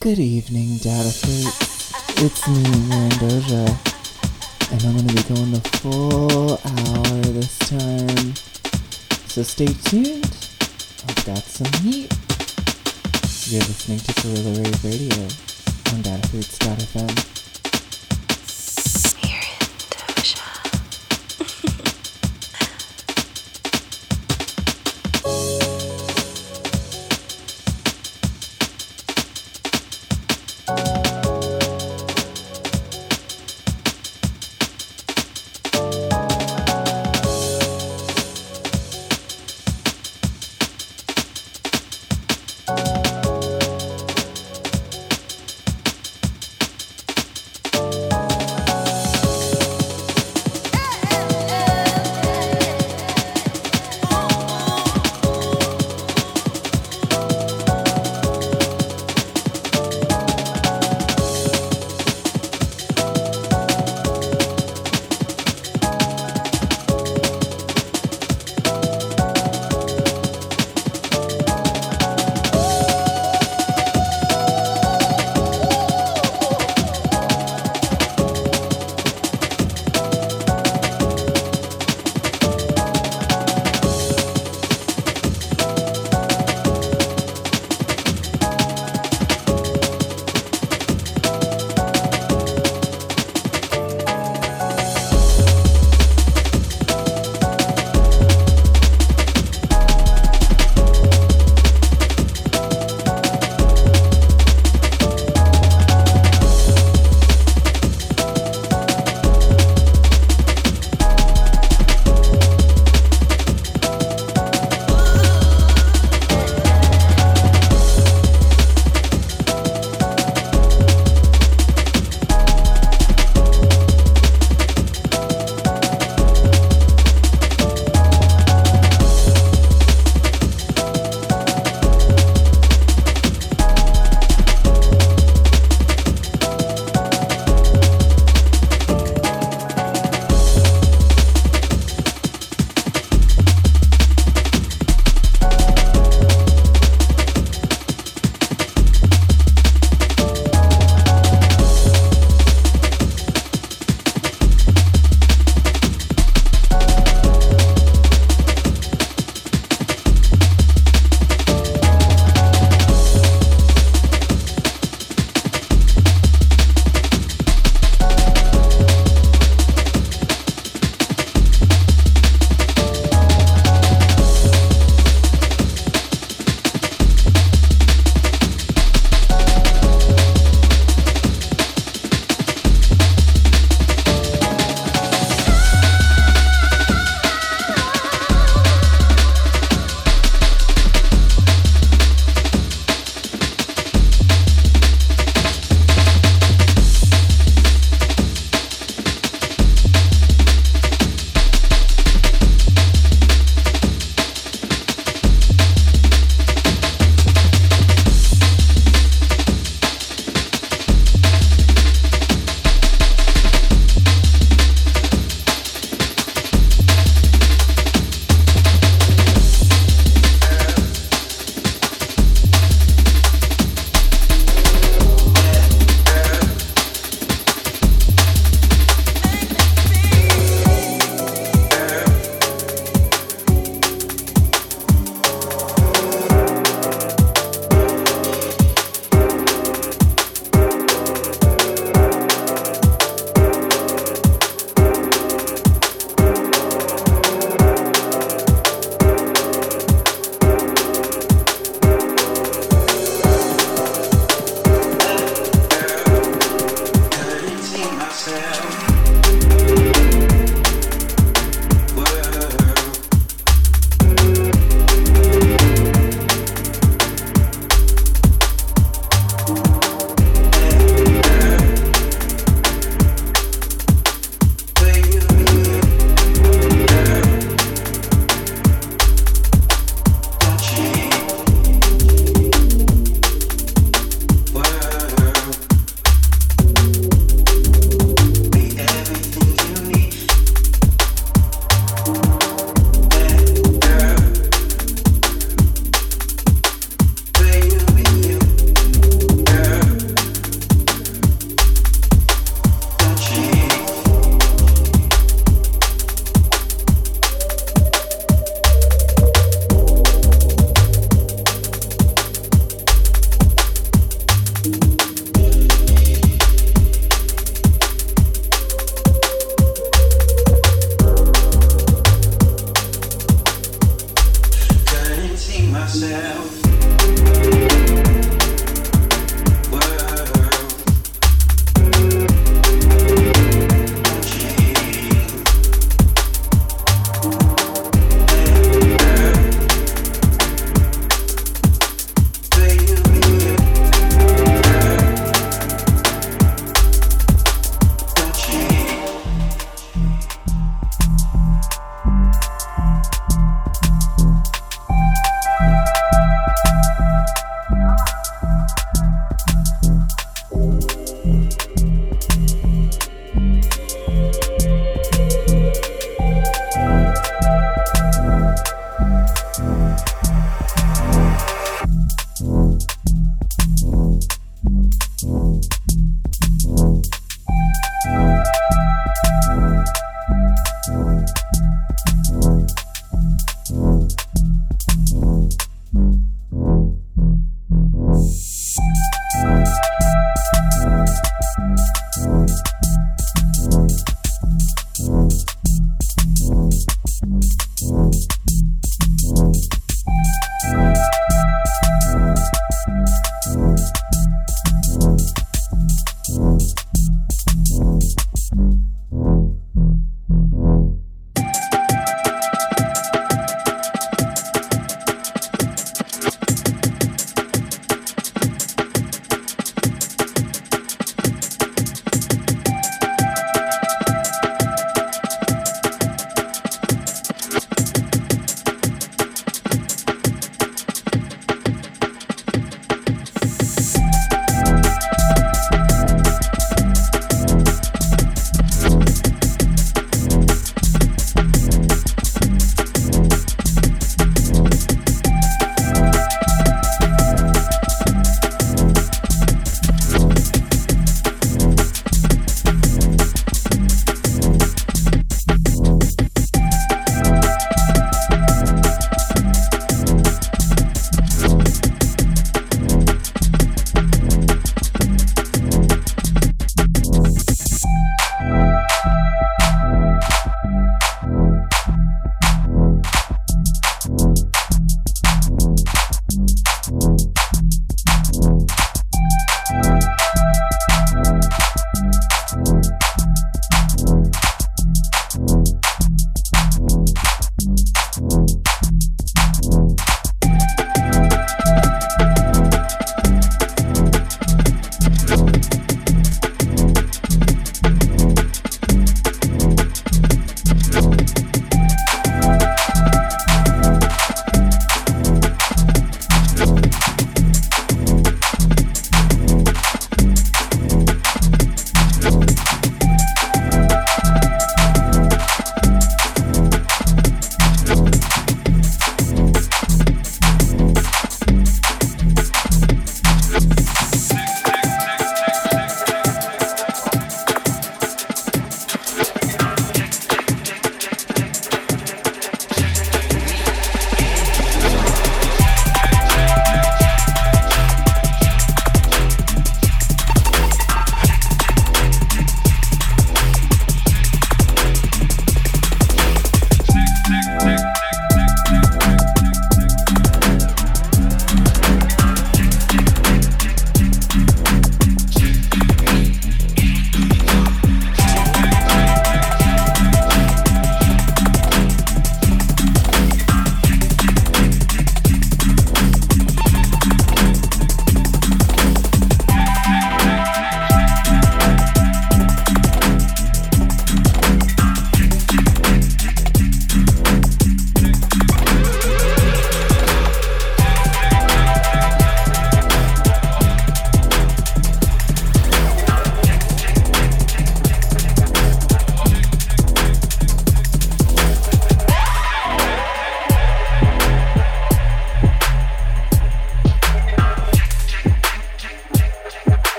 Good evening, Data Fruits. It's me, Randoja, and I'm gonna be going the full hour this time. So stay tuned. I've got some heat. You're listening to Gorilla Rave Radio on DataFruits.fm.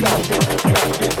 Drop it, drop it.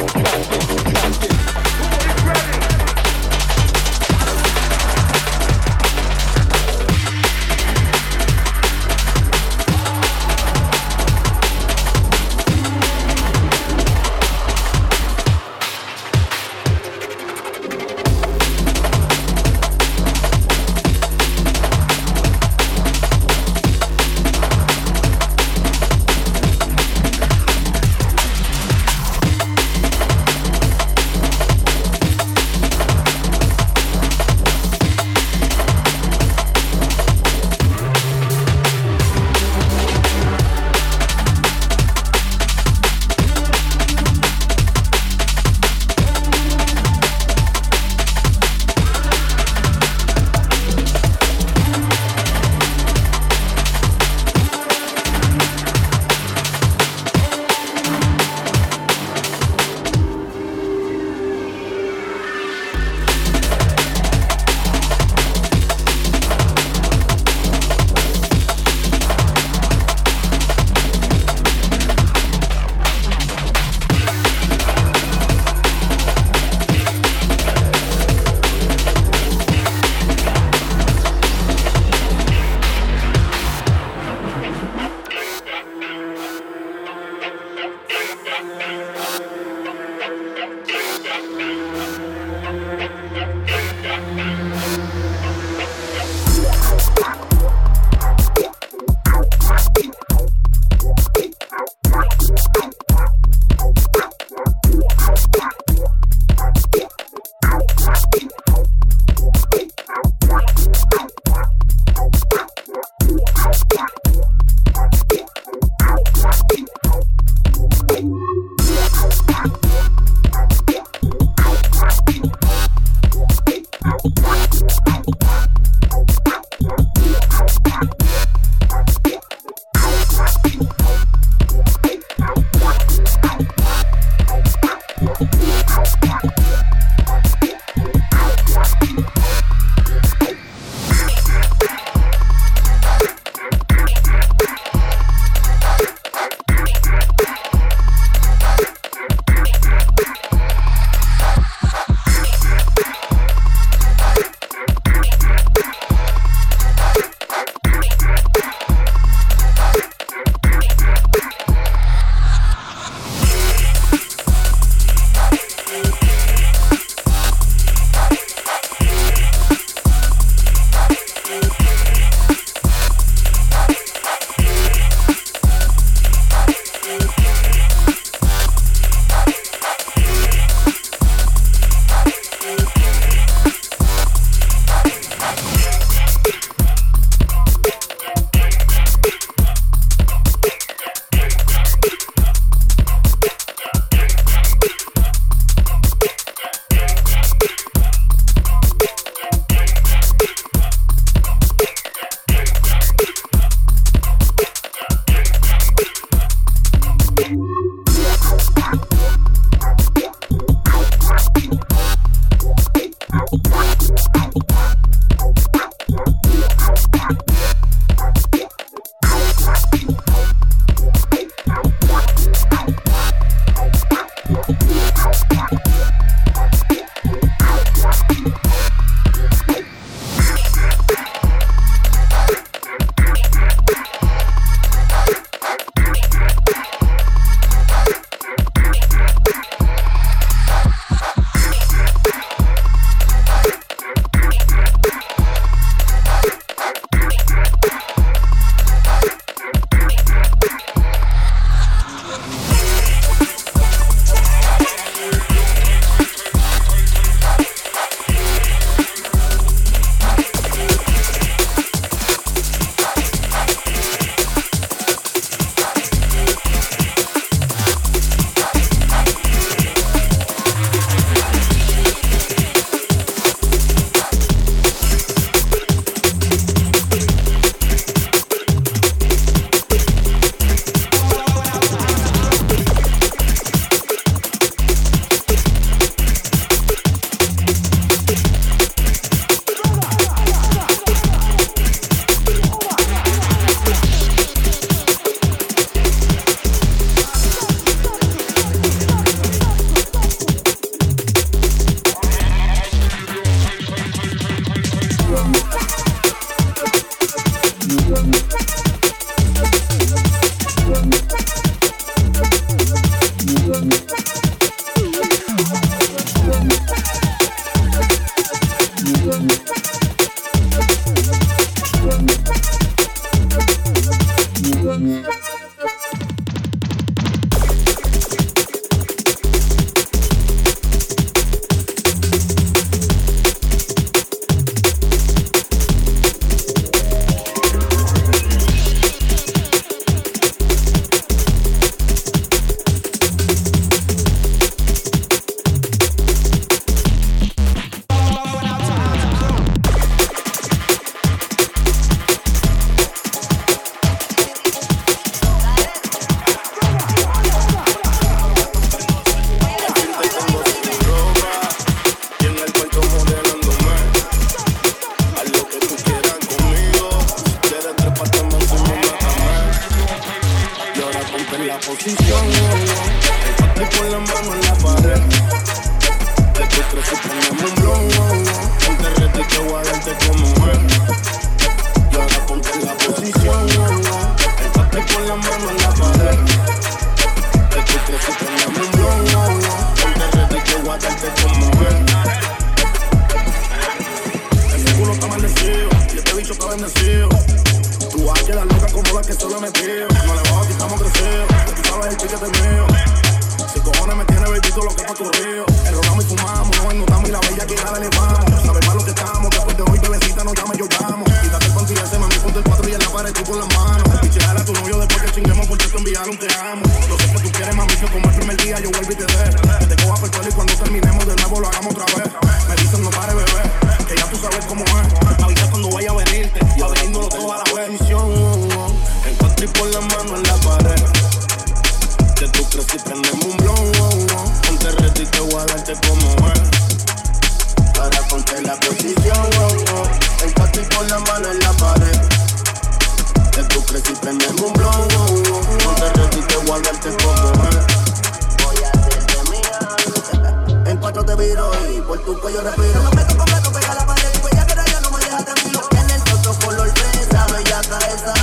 en la posición, oh, oh. Y con la mano en la pared. De tu crecí prendemos un blon, oh, oh. No te resiste guardarte como Voy a hacerte mía. En cuatro te viro y por tu cuello respiro. No me completo, pega la pared, pues tu bella ya no me deja tranquilo. Tienes otro color fresa, bellaca esa.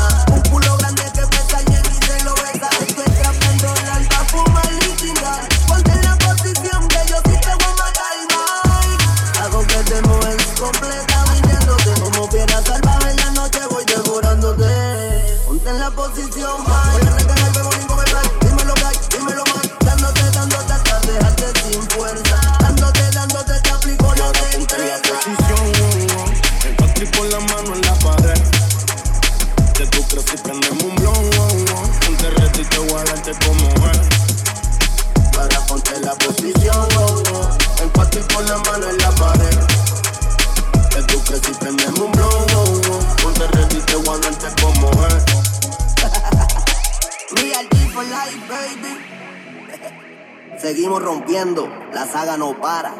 para.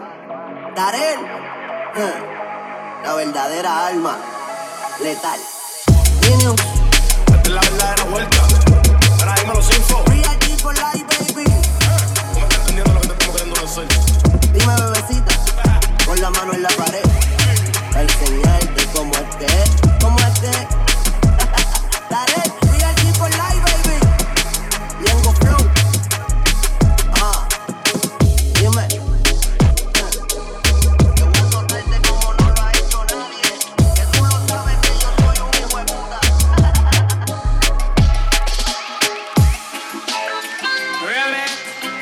Darel, la verdadera alma letal. Esta es la verdadera vuelta. Ahora dime los info. Real people life, baby. ¿Cómo estás entendiendo lo que te estamos queriendo decir? Dime, bebecita, con la mano en la pared.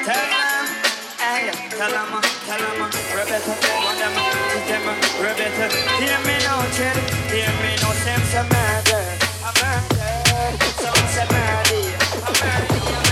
Tell them, hey, tell them, tell them, Hear me now, chill. Hear me now, same say murder, a murder. Some say murder, a murder.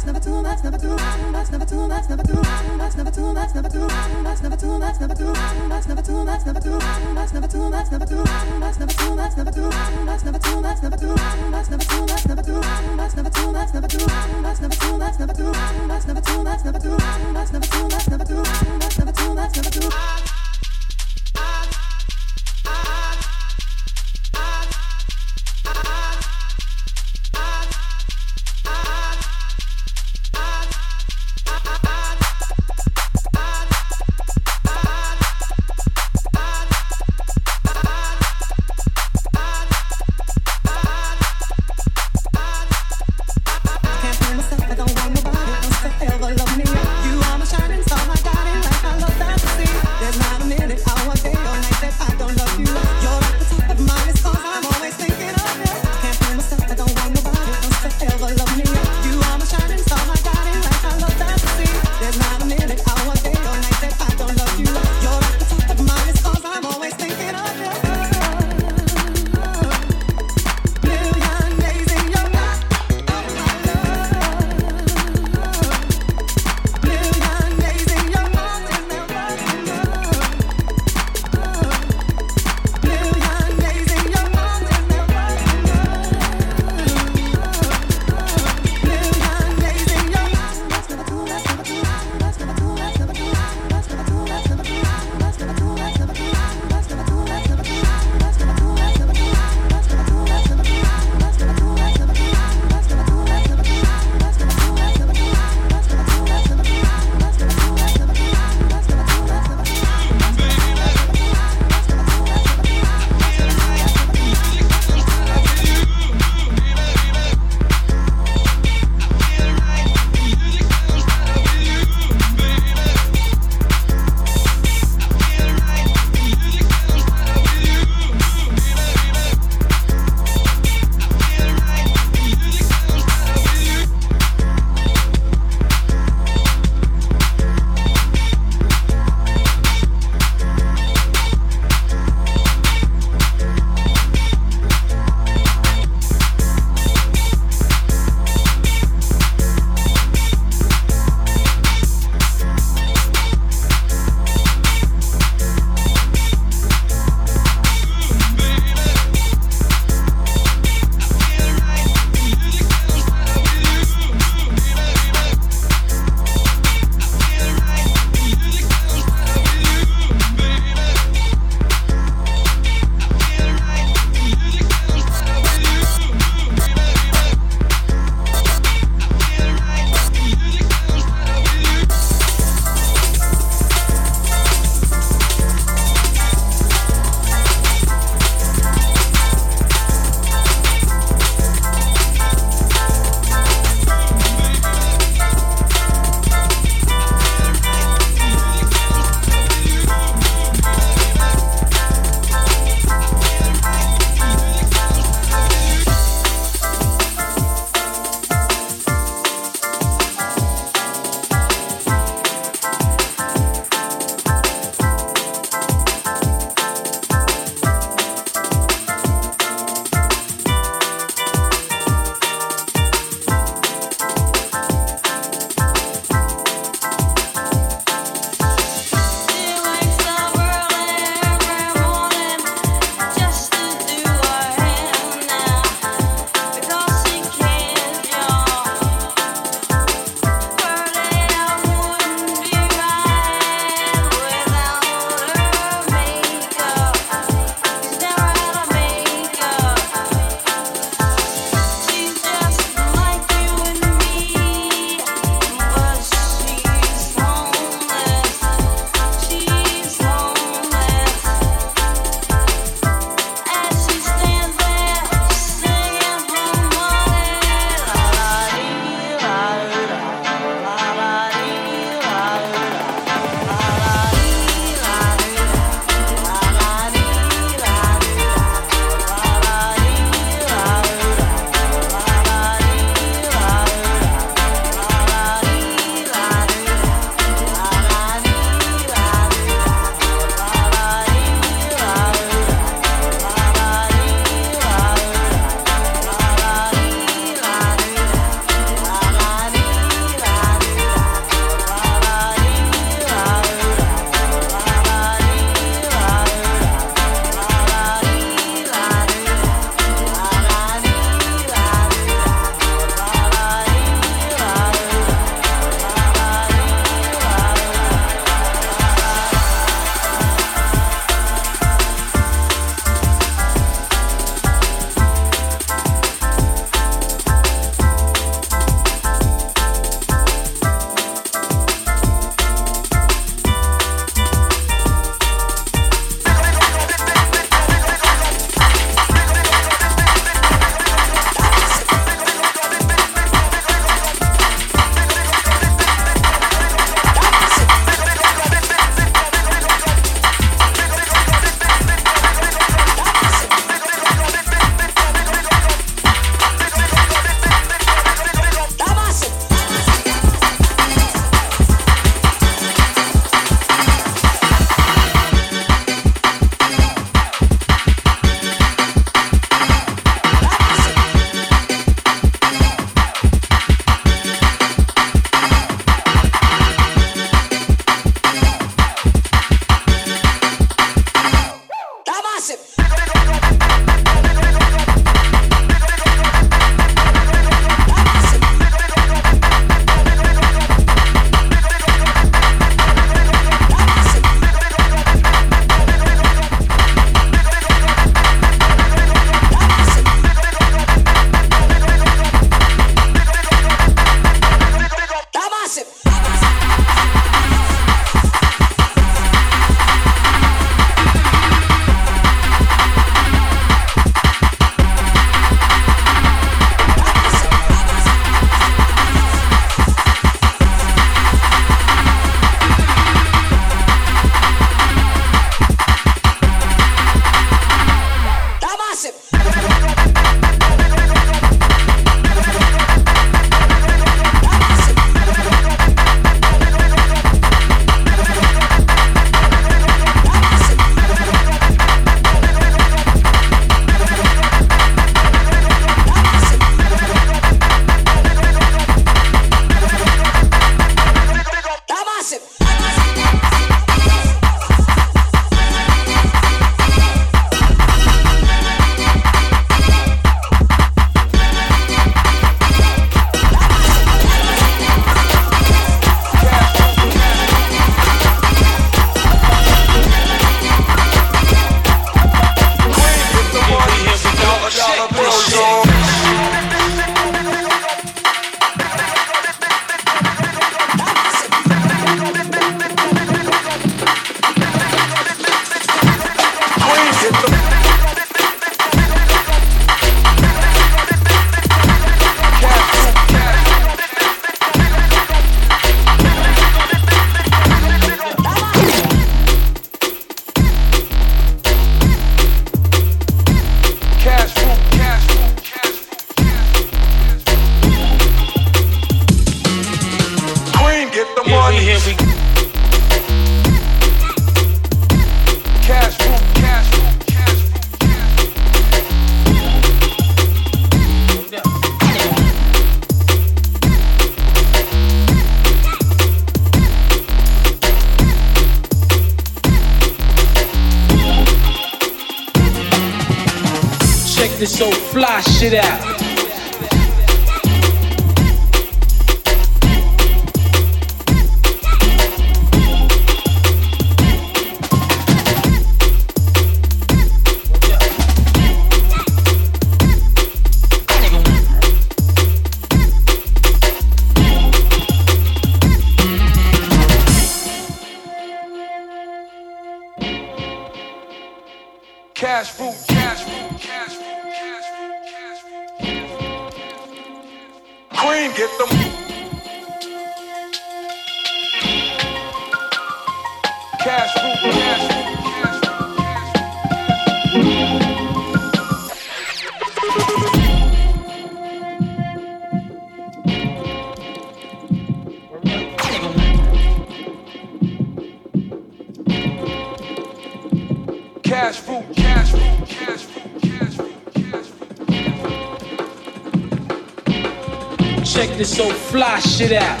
Shit out.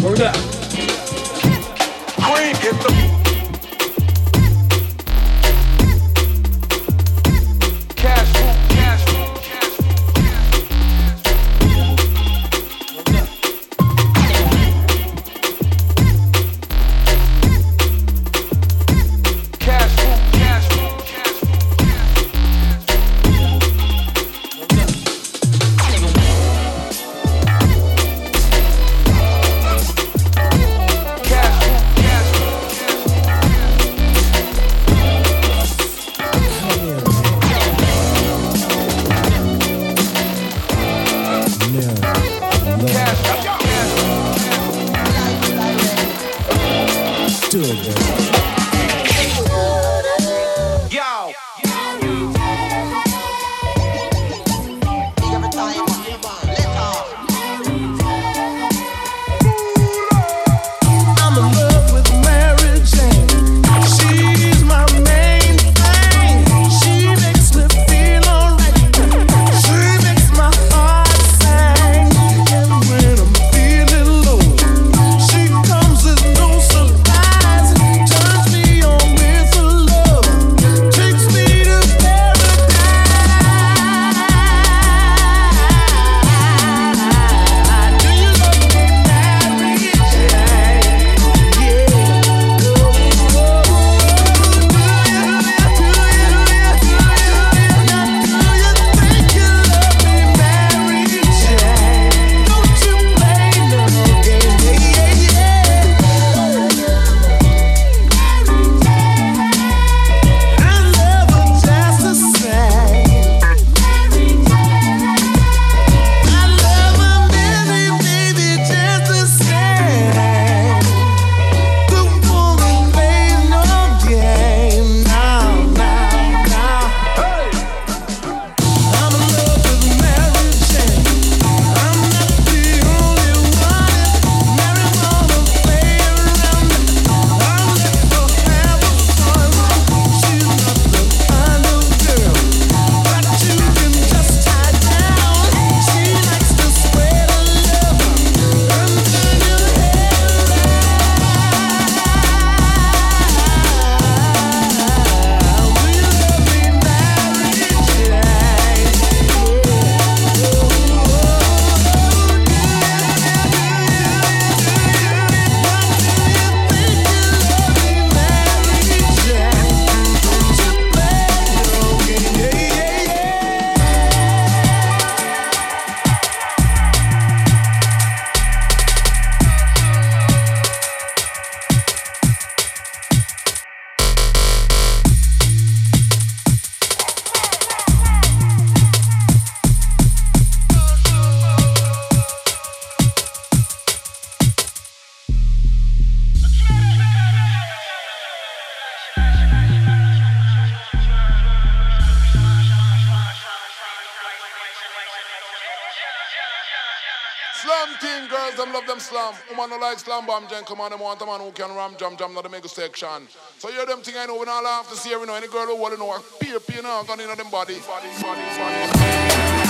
Word up. Queen, get the. Slam jam, come on, them want a man who can ram jam jam, not the mega section. So you them thing I know, we not have to see every know, any girl who want to know, peer peer now, gun in them body. body, body, body.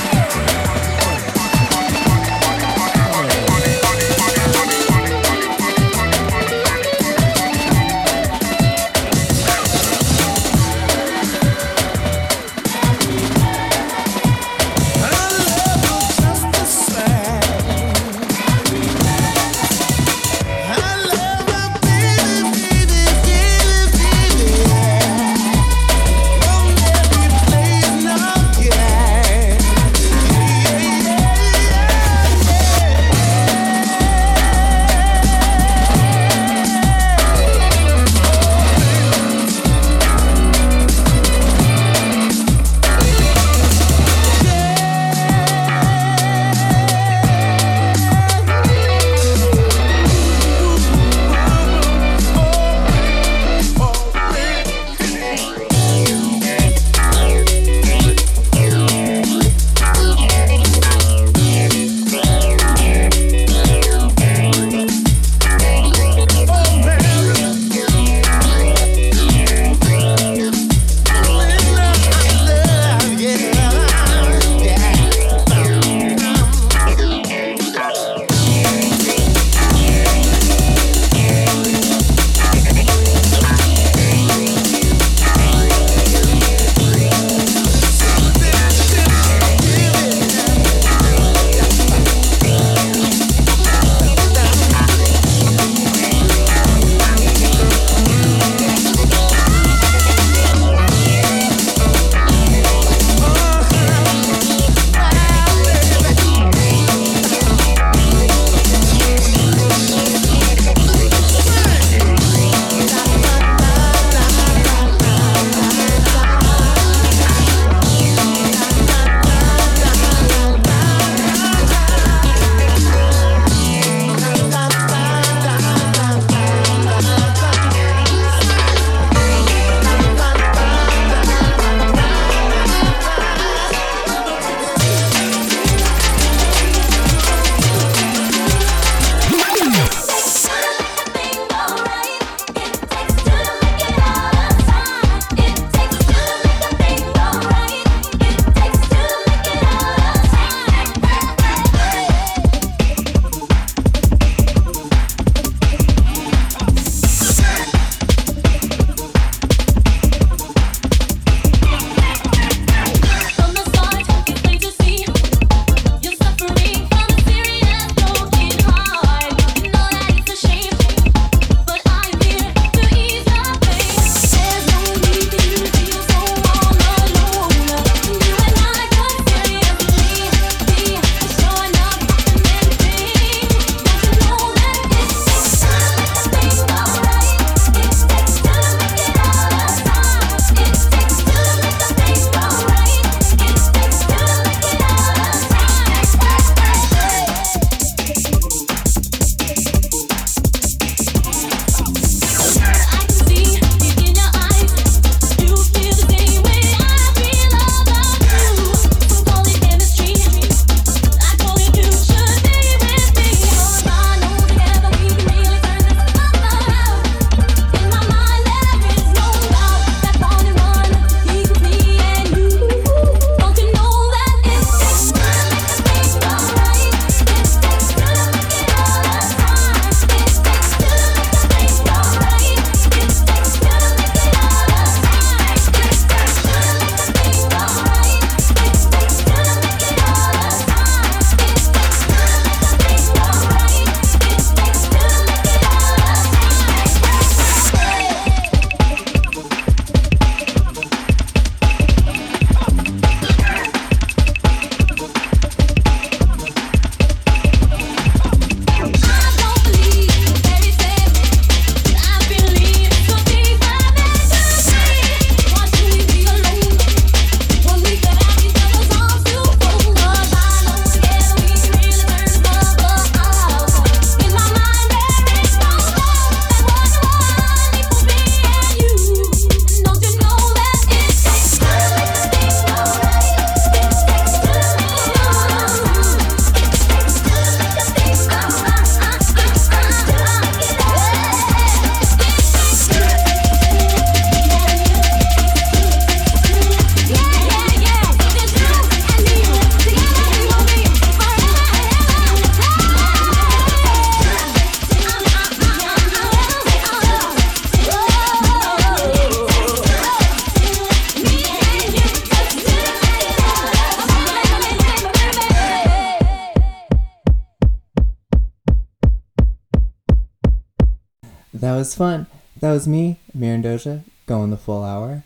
Was me, Mirandoja, going the full hour.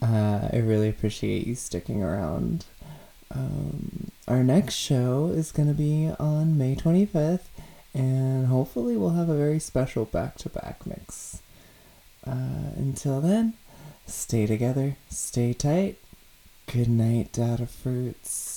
Uh, I really appreciate you sticking around. Um, our next show is going to be on May 25th, and hopefully, we'll have a very special back to back mix. Uh, until then, stay together, stay tight. Good night, Datafruits.